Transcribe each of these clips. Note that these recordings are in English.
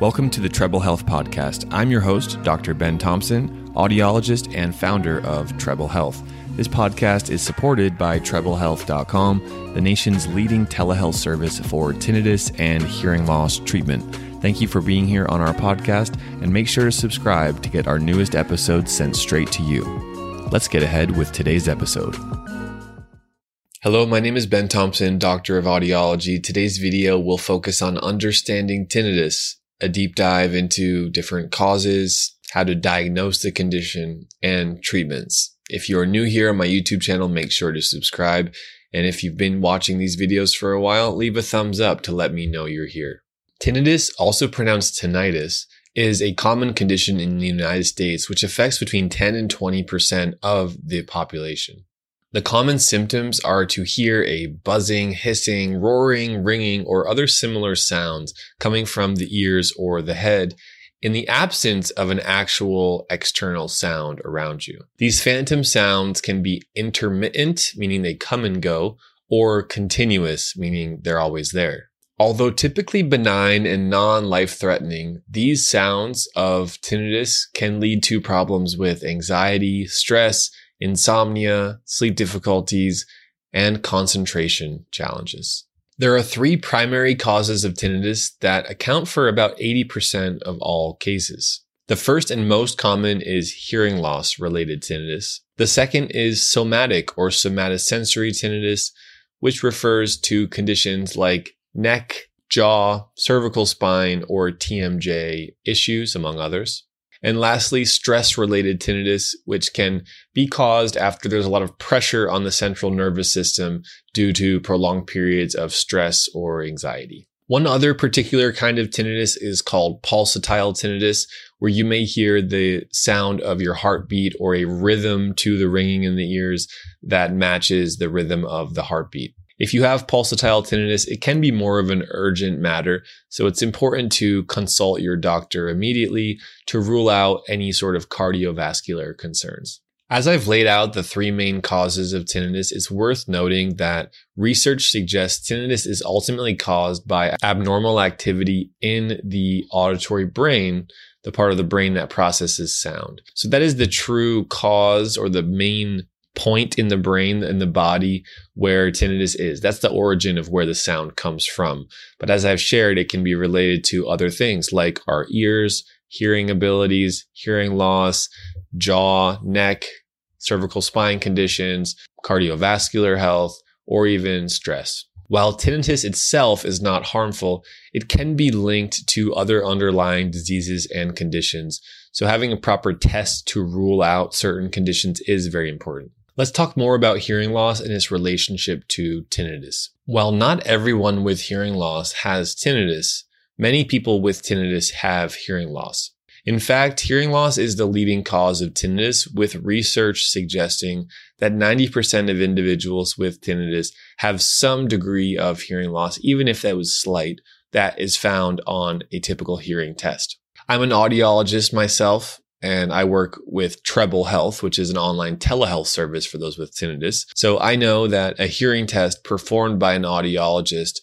Welcome to the Treble Health Podcast. I'm your host, Dr. Ben Thompson, audiologist and founder of Treble Health. This podcast is supported by TrebleHealth.com, the nation's leading telehealth service for tinnitus and hearing loss treatment. Thank you for being here on our podcast, and make sure to subscribe to get our newest episodes sent straight to you. Let's get ahead with today's episode. Hello, my name is Ben Thompson, Doctor of Audiology. Today's video will focus on understanding tinnitus a deep dive into different causes, how to diagnose the condition, and treatments. If you are new here on my YouTube channel, make sure to subscribe. And if you've been watching these videos for a while, leave a thumbs up to let me know you're here. Tinnitus, also pronounced tinnitus, is a common condition in the United States which affects between 10 and 20% of the population. The common symptoms are to hear a buzzing, hissing, roaring, ringing, or other similar sounds coming from the ears or the head in the absence of an actual external sound around you. These phantom sounds can be intermittent, meaning they come and go, or continuous, meaning they're always there. Although typically benign and non-life threatening, these sounds of tinnitus can lead to problems with anxiety, stress, insomnia, sleep difficulties, and concentration challenges. There are three primary causes of tinnitus that account for about 80% of all cases. The first and most common is hearing loss related tinnitus. The second is somatic or somatosensory tinnitus, which refers to conditions like neck, jaw, cervical spine, or TMJ issues, among others. And lastly, stress related tinnitus, which can be caused after there's a lot of pressure on the central nervous system due to prolonged periods of stress or anxiety. One other particular kind of tinnitus is called pulsatile tinnitus, where you may hear the sound of your heartbeat or a rhythm to the ringing in the ears that matches the rhythm of the heartbeat. If you have pulsatile tinnitus, it can be more of an urgent matter. So it's important to consult your doctor immediately to rule out any sort of cardiovascular concerns. As I've laid out the three main causes of tinnitus, it's worth noting that research suggests tinnitus is ultimately caused by abnormal activity in the auditory brain, the part of the brain that processes sound. So that is the true cause or the main point in the brain and the body where tinnitus is. That's the origin of where the sound comes from. But as I've shared, it can be related to other things like our ears, hearing abilities, hearing loss, jaw, neck, cervical spine conditions, cardiovascular health, or even stress. While tinnitus itself is not harmful, it can be linked to other underlying diseases and conditions. So having a proper test to rule out certain conditions is very important. Let's talk more about hearing loss and its relationship to tinnitus. While not everyone with hearing loss has tinnitus, many people with tinnitus have hearing loss. In fact, hearing loss is the leading cause of tinnitus, with research suggesting that 90% of individuals with tinnitus have some degree of hearing loss, even if that was slight, that is found on a typical hearing test. I'm an audiologist myself, and I work with Treble Health, which is an online telehealth service for those with tinnitus. So I know that a hearing test performed by an audiologist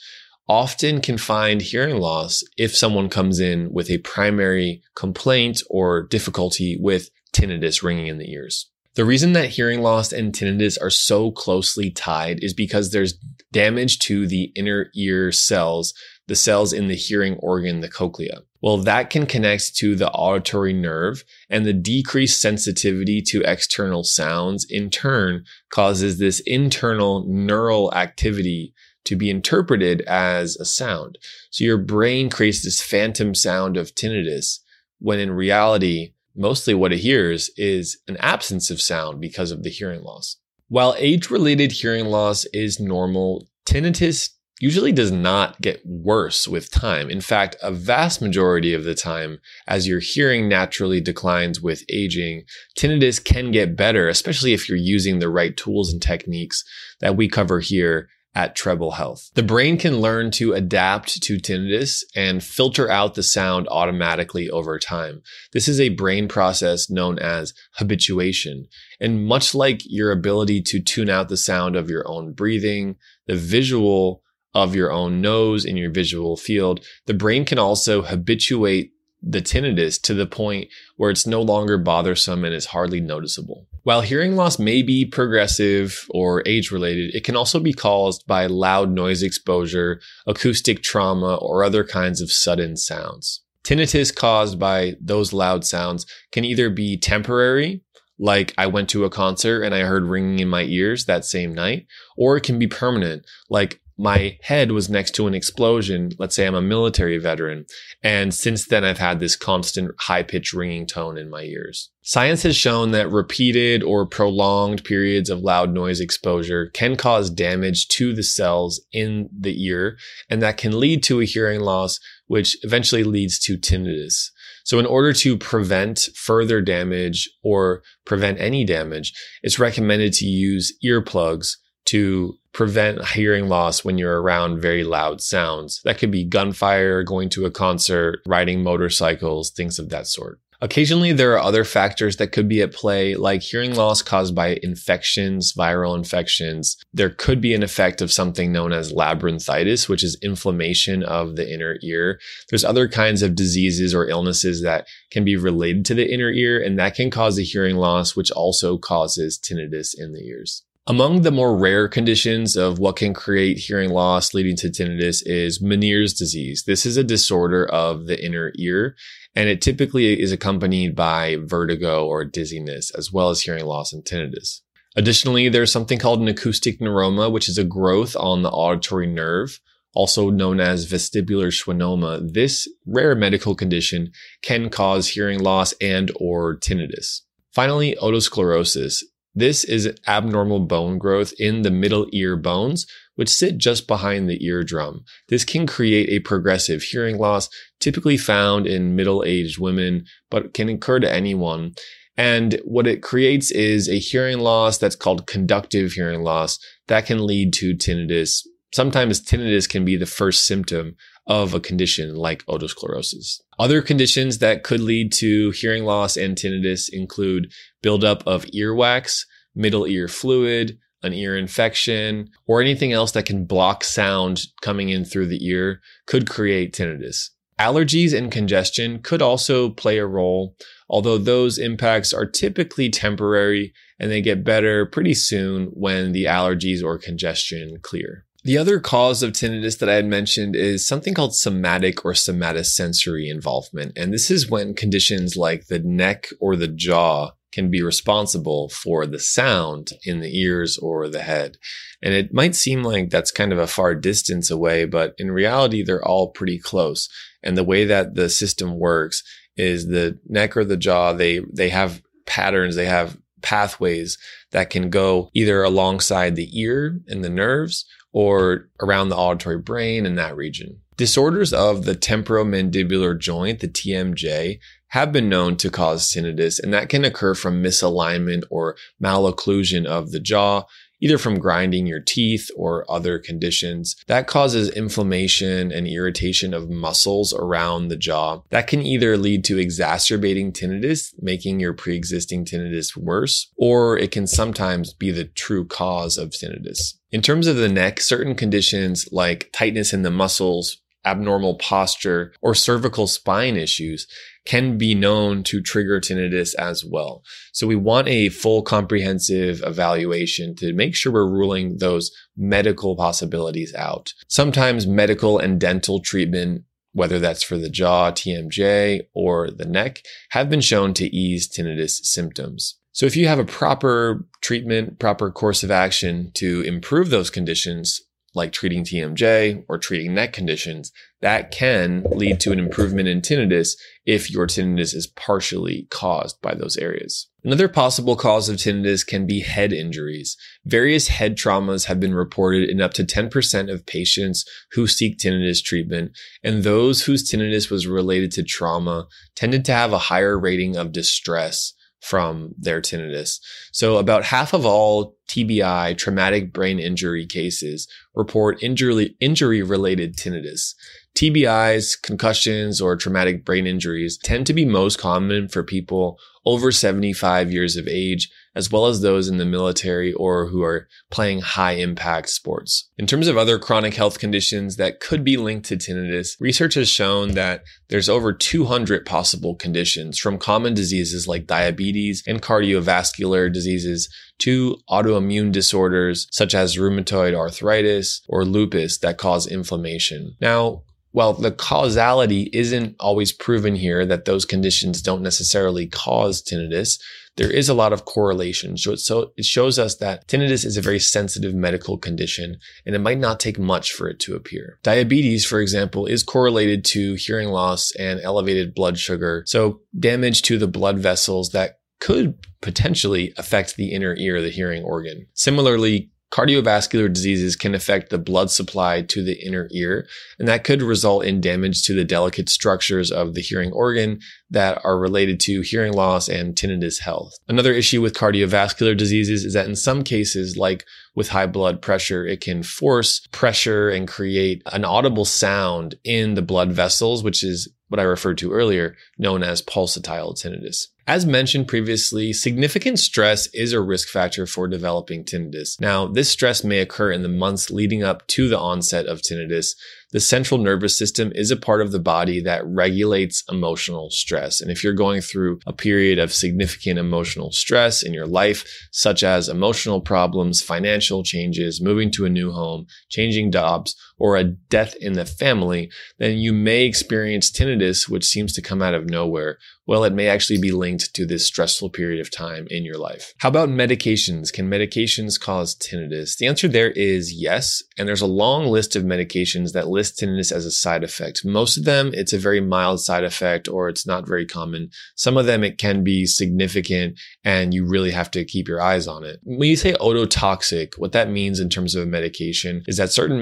often can find hearing loss if someone comes in with a primary complaint or difficulty with tinnitus ringing in the ears. The reason that hearing loss and tinnitus are so closely tied is because there's damage to the inner ear cells, the cells in the hearing organ, the cochlea. Well, that can connect to the auditory nerve and the decreased sensitivity to external sounds in turn causes this internal neural activity to be interpreted as a sound. So your brain creates this phantom sound of tinnitus when in reality, mostly what it hears is an absence of sound because of the hearing loss. While age related hearing loss is normal, tinnitus usually does not get worse with time. In fact, a vast majority of the time, as your hearing naturally declines with aging, tinnitus can get better, especially if you're using the right tools and techniques that we cover here at Treble Health. The brain can learn to adapt to tinnitus and filter out the sound automatically over time. This is a brain process known as habituation. And much like your ability to tune out the sound of your own breathing, the visual of your own nose in your visual field, the brain can also habituate the tinnitus to the point where it's no longer bothersome and is hardly noticeable. While hearing loss may be progressive or age related, it can also be caused by loud noise exposure, acoustic trauma, or other kinds of sudden sounds. Tinnitus caused by those loud sounds can either be temporary, like I went to a concert and I heard ringing in my ears that same night, or it can be permanent, like my head was next to an explosion. Let's say I'm a military veteran. And since then, I've had this constant high pitched ringing tone in my ears. Science has shown that repeated or prolonged periods of loud noise exposure can cause damage to the cells in the ear, and that can lead to a hearing loss, which eventually leads to tinnitus. So in order to prevent further damage or prevent any damage, it's recommended to use earplugs to prevent hearing loss when you're around very loud sounds. That could be gunfire, going to a concert, riding motorcycles, things of that sort. Occasionally, there are other factors that could be at play, like hearing loss caused by infections, viral infections. There could be an effect of something known as labyrinthitis, which is inflammation of the inner ear. There's other kinds of diseases or illnesses that can be related to the inner ear, and that can cause a hearing loss, which also causes tinnitus in the ears. Among the more rare conditions of what can create hearing loss leading to tinnitus is Meniere's disease. This is a disorder of the inner ear, and it typically is accompanied by vertigo or dizziness, as well as hearing loss and tinnitus. Additionally, there's something called an acoustic neuroma, which is a growth on the auditory nerve, also known as vestibular schwannoma. This rare medical condition can cause hearing loss and or tinnitus. Finally, otosclerosis. This is abnormal bone growth in the middle ear bones, which sit just behind the eardrum. This can create a progressive hearing loss, typically found in middle aged women, but can occur to anyone. And what it creates is a hearing loss that's called conductive hearing loss that can lead to tinnitus. Sometimes tinnitus can be the first symptom of a condition like otosclerosis. Other conditions that could lead to hearing loss and tinnitus include buildup of earwax, middle ear fluid, an ear infection, or anything else that can block sound coming in through the ear could create tinnitus. Allergies and congestion could also play a role, although those impacts are typically temporary and they get better pretty soon when the allergies or congestion clear. The other cause of tinnitus that I had mentioned is something called somatic or somatosensory involvement. And this is when conditions like the neck or the jaw can be responsible for the sound in the ears or the head. And it might seem like that's kind of a far distance away, but in reality, they're all pretty close. And the way that the system works is the neck or the jaw, they, they have patterns, they have pathways that can go either alongside the ear and the nerves or around the auditory brain in that region. Disorders of the temporomandibular joint, the TMJ, have been known to cause tinnitus, and that can occur from misalignment or malocclusion of the jaw, either from grinding your teeth or other conditions. That causes inflammation and irritation of muscles around the jaw. That can either lead to exacerbating tinnitus, making your pre-existing tinnitus worse, or it can sometimes be the true cause of tinnitus. In terms of the neck, certain conditions like tightness in the muscles, abnormal posture, or cervical spine issues can be known to trigger tinnitus as well. So we want a full comprehensive evaluation to make sure we're ruling those medical possibilities out. Sometimes medical and dental treatment whether that's for the jaw, TMJ, or the neck, have been shown to ease tinnitus symptoms. So if you have a proper treatment, proper course of action to improve those conditions, like treating TMJ or treating neck conditions, that can lead to an improvement in tinnitus if your tinnitus is partially caused by those areas. Another possible cause of tinnitus can be head injuries. Various head traumas have been reported in up to 10% of patients who seek tinnitus treatment, and those whose tinnitus was related to trauma tended to have a higher rating of distress from their tinnitus. So about half of all TBI, traumatic brain injury cases report injury, injury related tinnitus. TBIs, concussions, or traumatic brain injuries tend to be most common for people over 75 years of age, as well as those in the military or who are playing high impact sports. In terms of other chronic health conditions that could be linked to tinnitus, research has shown that there's over 200 possible conditions from common diseases like diabetes and cardiovascular diseases to autoimmune disorders such as rheumatoid arthritis or lupus that cause inflammation. Now, well, the causality isn't always proven here that those conditions don't necessarily cause tinnitus. There is a lot of correlation. So it shows us that tinnitus is a very sensitive medical condition and it might not take much for it to appear. Diabetes, for example, is correlated to hearing loss and elevated blood sugar. So damage to the blood vessels that could potentially affect the inner ear, the hearing organ. Similarly, Cardiovascular diseases can affect the blood supply to the inner ear, and that could result in damage to the delicate structures of the hearing organ that are related to hearing loss and tinnitus health. Another issue with cardiovascular diseases is that in some cases, like with high blood pressure, it can force pressure and create an audible sound in the blood vessels, which is what I referred to earlier, known as pulsatile tinnitus. As mentioned previously, significant stress is a risk factor for developing tinnitus. Now, this stress may occur in the months leading up to the onset of tinnitus, the central nervous system is a part of the body that regulates emotional stress. And if you're going through a period of significant emotional stress in your life, such as emotional problems, financial changes, moving to a new home, changing jobs, or a death in the family, then you may experience tinnitus, which seems to come out of nowhere. Well, it may actually be linked to this stressful period of time in your life. How about medications? Can medications cause tinnitus? The answer there is yes. And there's a long list of medications that list tinnitus as a side effect. Most of them, it's a very mild side effect or it's not very common. Some of them, it can be significant and you really have to keep your eyes on it. When you say ototoxic, what that means in terms of a medication is that certain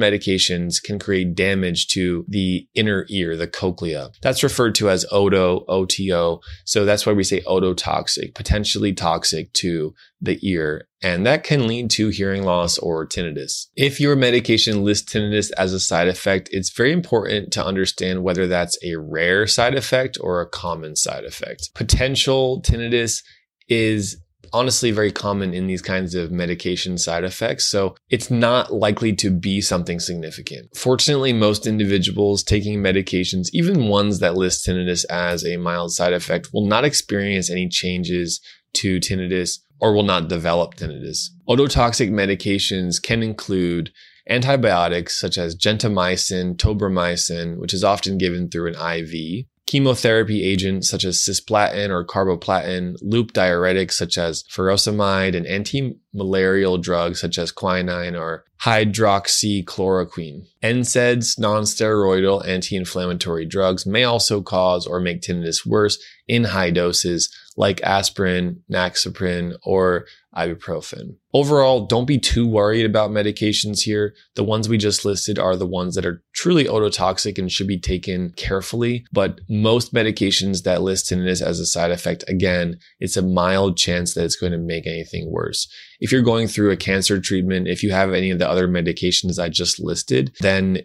can create damage to the inner ear, the cochlea. That's referred to as oto, OTO. So that's why we say ototoxic, potentially toxic to the ear and that can lead to hearing loss or tinnitus. If your medication lists tinnitus as a side effect, it's very important to understand whether that's a rare side effect or a common side effect. Potential tinnitus is honestly very common in these kinds of medication side effects. So it's not likely to be something significant. Fortunately, most individuals taking medications, even ones that list tinnitus as a mild side effect, will not experience any changes to tinnitus or will not develop tinnitus. Ototoxic medications can include antibiotics such as gentamicin, tobramycin, which is often given through an IV, chemotherapy agents such as cisplatin or carboplatin, loop diuretics such as furosemide, and anti-malarial drugs such as quinine or hydroxychloroquine. NSAIDs, non-steroidal anti-inflammatory drugs, may also cause or make tinnitus worse in high doses like aspirin, naxaprin, or ibuprofen. Overall, don't be too worried about medications here. The ones we just listed are the ones that are truly ototoxic and should be taken carefully. But most medications that list tinnitus as a side effect, again, it's a mild chance that it's going to make anything worse. If you're going through a cancer treatment, if you have any of the other medications I just listed, then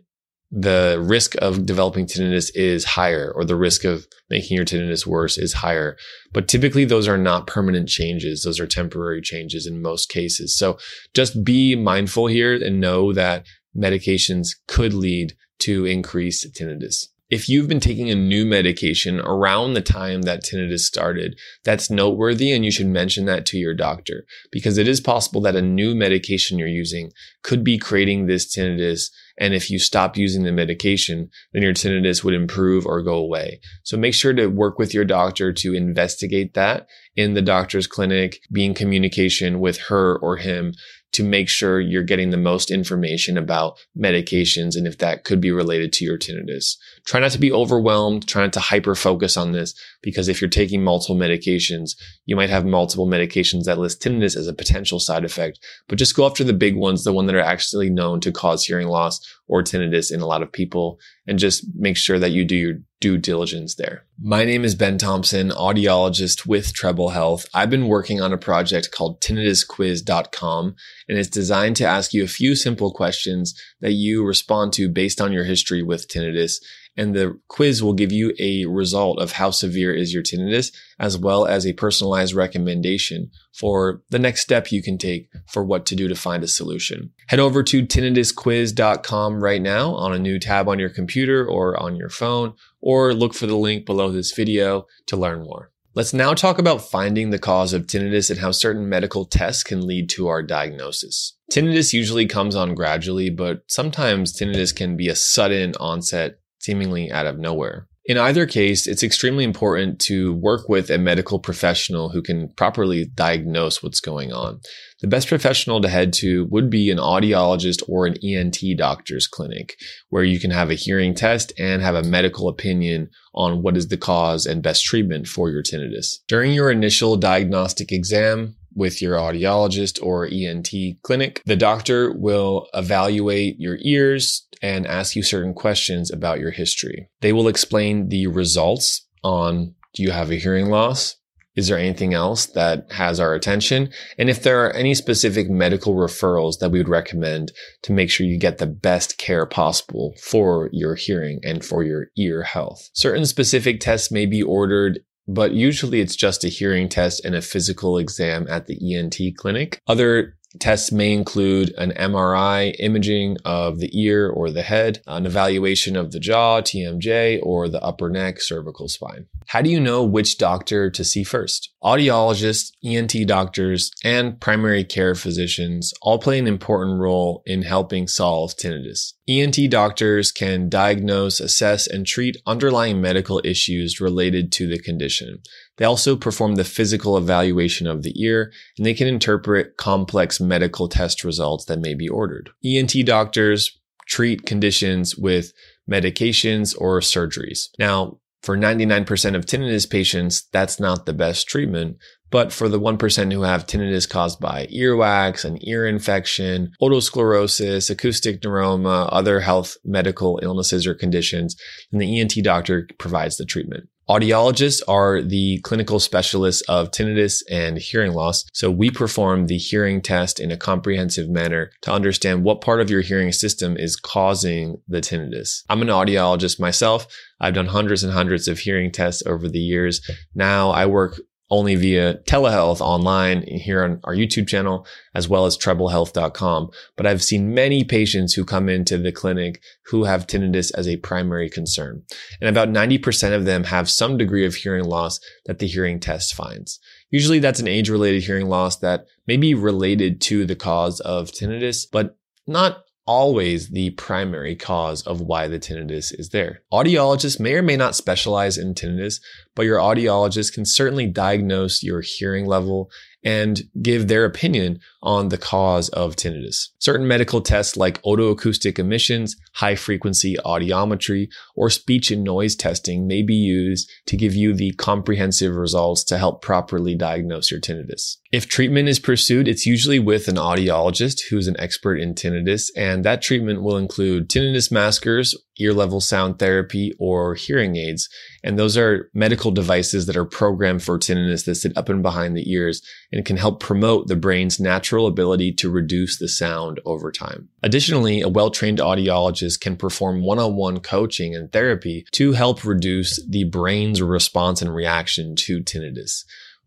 the risk of developing tinnitus is higher or the risk of making your tinnitus worse is higher. But typically those are not permanent changes. Those are temporary changes in most cases. So just be mindful here and know that medications could lead to increased tinnitus. If you've been taking a new medication around the time that tinnitus started, that's noteworthy and you should mention that to your doctor because it is possible that a new medication you're using could be creating this tinnitus and if you stop using the medication, then your tinnitus would improve or go away. So make sure to work with your doctor to investigate that in the doctor's clinic, be in communication with her or him to make sure you're getting the most information about medications and if that could be related to your tinnitus. Try not to be overwhelmed. Try not to hyper focus on this because if you're taking multiple medications, you might have multiple medications that list tinnitus as a potential side effect, but just go after the big ones, the one that are actually known to cause hearing loss or tinnitus in a lot of people and just make sure that you do your due diligence there. My name is Ben Thompson, audiologist with Treble Health. I've been working on a project called tinnitusquiz.com and it's designed to ask you a few simple questions that you respond to based on your history with tinnitus and the quiz will give you a result of how severe is your tinnitus, as well as a personalized recommendation for the next step you can take for what to do to find a solution. Head over to tinnitusquiz.com right now on a new tab on your computer or on your phone, or look for the link below this video to learn more. Let's now talk about finding the cause of tinnitus and how certain medical tests can lead to our diagnosis. Tinnitus usually comes on gradually, but sometimes tinnitus can be a sudden onset seemingly out of nowhere. In either case, it's extremely important to work with a medical professional who can properly diagnose what's going on. The best professional to head to would be an audiologist or an ENT doctor's clinic, where you can have a hearing test and have a medical opinion on what is the cause and best treatment for your tinnitus. During your initial diagnostic exam, with your audiologist or ENT clinic. The doctor will evaluate your ears and ask you certain questions about your history. They will explain the results on do you have a hearing loss? Is there anything else that has our attention? And if there are any specific medical referrals that we would recommend to make sure you get the best care possible for your hearing and for your ear health. Certain specific tests may be ordered but usually it's just a hearing test and a physical exam at the ENT clinic. Other Tests may include an MRI imaging of the ear or the head, an evaluation of the jaw, TMJ, or the upper neck, cervical spine. How do you know which doctor to see first? Audiologists, ENT doctors, and primary care physicians all play an important role in helping solve tinnitus. ENT doctors can diagnose, assess, and treat underlying medical issues related to the condition. They also perform the physical evaluation of the ear, and they can interpret complex medical test results that may be ordered. ENT doctors treat conditions with medications or surgeries. Now, for 99% of tinnitus patients, that's not the best treatment. But for the 1% who have tinnitus caused by earwax, an ear infection, otosclerosis, acoustic neuroma, other health medical illnesses or conditions, then the ENT doctor provides the treatment. Audiologists are the clinical specialists of tinnitus and hearing loss. So we perform the hearing test in a comprehensive manner to understand what part of your hearing system is causing the tinnitus. I'm an audiologist myself. I've done hundreds and hundreds of hearing tests over the years. Now I work only via telehealth online here on our YouTube channel, as well as treblehealth.com. But I've seen many patients who come into the clinic who have tinnitus as a primary concern. And about 90% of them have some degree of hearing loss that the hearing test finds. Usually that's an age related hearing loss that may be related to the cause of tinnitus, but not always the primary cause of why the tinnitus is there. Audiologists may or may not specialize in tinnitus, but your audiologist can certainly diagnose your hearing level and give their opinion on the cause of tinnitus. Certain medical tests like otoacoustic emissions, high frequency audiometry, or speech and noise testing may be used to give you the comprehensive results to help properly diagnose your tinnitus. If treatment is pursued, it's usually with an audiologist who's an expert in tinnitus, and that treatment will include tinnitus maskers, ear level sound therapy, or hearing aids. And those are medical devices that are programmed for tinnitus that sit up and behind the ears and can help promote the brain's natural ability to reduce the sound over time. Additionally, a well-trained audiologist can perform one-on-one coaching and therapy to help reduce the brain's response and reaction to tinnitus.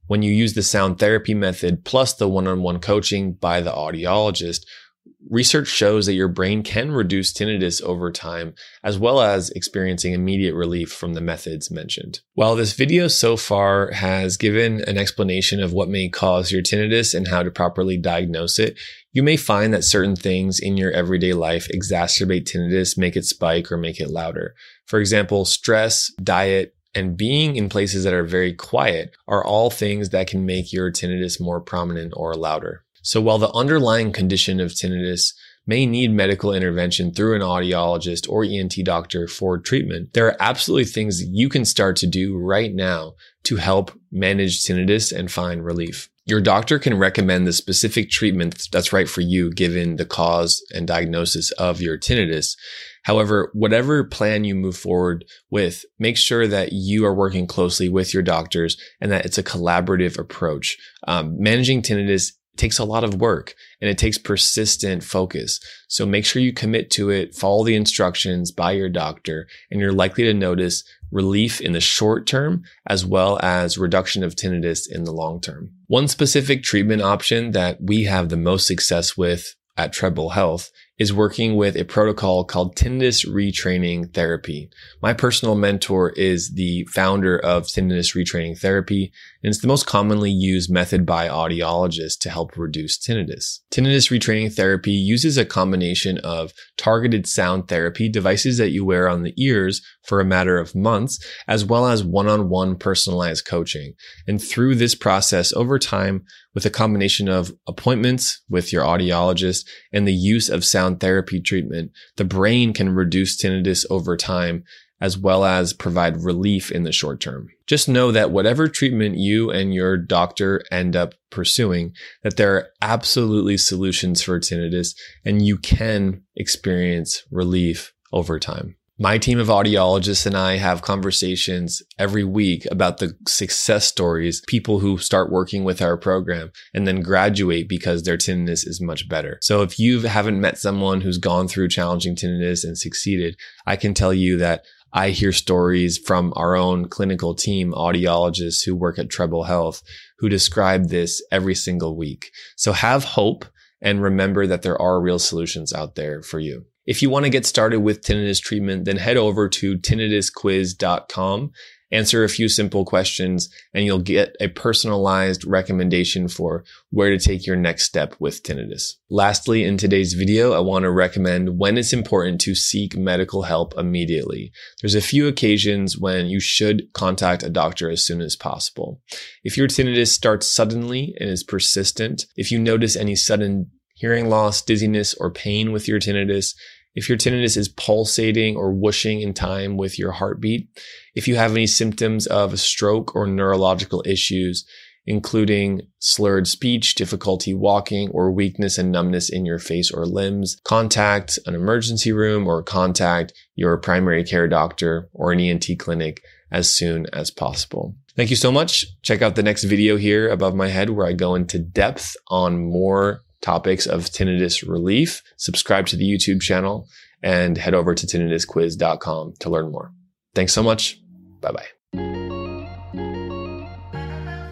When you use the sound therapy method plus the one-on-one coaching by the audiologist, research shows that your brain can reduce tinnitus over time, as well as experiencing immediate relief from the methods mentioned. While this video so far has given an explanation of what may cause your tinnitus and how to properly diagnose it, you may find that certain things in your everyday life exacerbate tinnitus, make it spike, or make it louder. For example, stress, diet, and being in places that are very quiet are all things that can make your tinnitus more prominent or louder. So while the underlying condition of tinnitus may need medical intervention through an audiologist or ENT doctor for treatment, there are absolutely things you can start to do right now to help manage tinnitus and find relief. Your doctor can recommend the specific treatment that's right for you given the cause and diagnosis of your tinnitus. However, whatever plan you move forward with, make sure that you are working closely with your doctors and that it's a collaborative approach. Um, managing tinnitus It takes a lot of work and it takes persistent focus. So make sure you commit to it, follow the instructions by your doctor, and you're likely to notice relief in the short term as well as reduction of tinnitus in the long term. One specific treatment option that we have the most success with at Treble Health is working with a protocol called tinnitus retraining therapy. My personal mentor is the founder of tinnitus retraining therapy, and it's the most commonly used method by audiologists to help reduce tinnitus. Tinnitus retraining therapy uses a combination of targeted sound therapy devices that you wear on the ears for a matter of months, as well as one-on-one personalized coaching. And through this process over time, with a combination of appointments with your audiologist and the use of sound therapy treatment, the brain can reduce tinnitus over time as well as provide relief in the short term. Just know that whatever treatment you and your doctor end up pursuing, that there are absolutely solutions for tinnitus and you can experience relief over time. My team of audiologists and I have conversations every week about the success stories, people who start working with our program and then graduate because their tinnitus is much better. So if you haven't met someone who's gone through challenging tinnitus and succeeded, I can tell you that I hear stories from our own clinical team, audiologists who work at Treble Health, who describe this every single week. So have hope and remember that there are real solutions out there for you. If you want to get started with tinnitus treatment, then head over to tinnitusquiz.com, answer a few simple questions, and you'll get a personalized recommendation for where to take your next step with tinnitus. Lastly, in today's video, I want to recommend when it's important to seek medical help immediately. There's a few occasions when you should contact a doctor as soon as possible. If your tinnitus starts suddenly and is persistent, if you notice any sudden hearing loss, dizziness, or pain with your tinnitus, if your tinnitus is pulsating or whooshing in time with your heartbeat, if you have any symptoms of a stroke or neurological issues, including slurred speech, difficulty walking, or weakness and numbness in your face or limbs, contact an emergency room or contact your primary care doctor or an ENT clinic as soon as possible. Thank you so much. Check out the next video here above my head where I go into depth on more topics of tinnitus relief, subscribe to the YouTube channel and head over to tinnitusquiz.com to learn more. Thanks so much. Bye bye.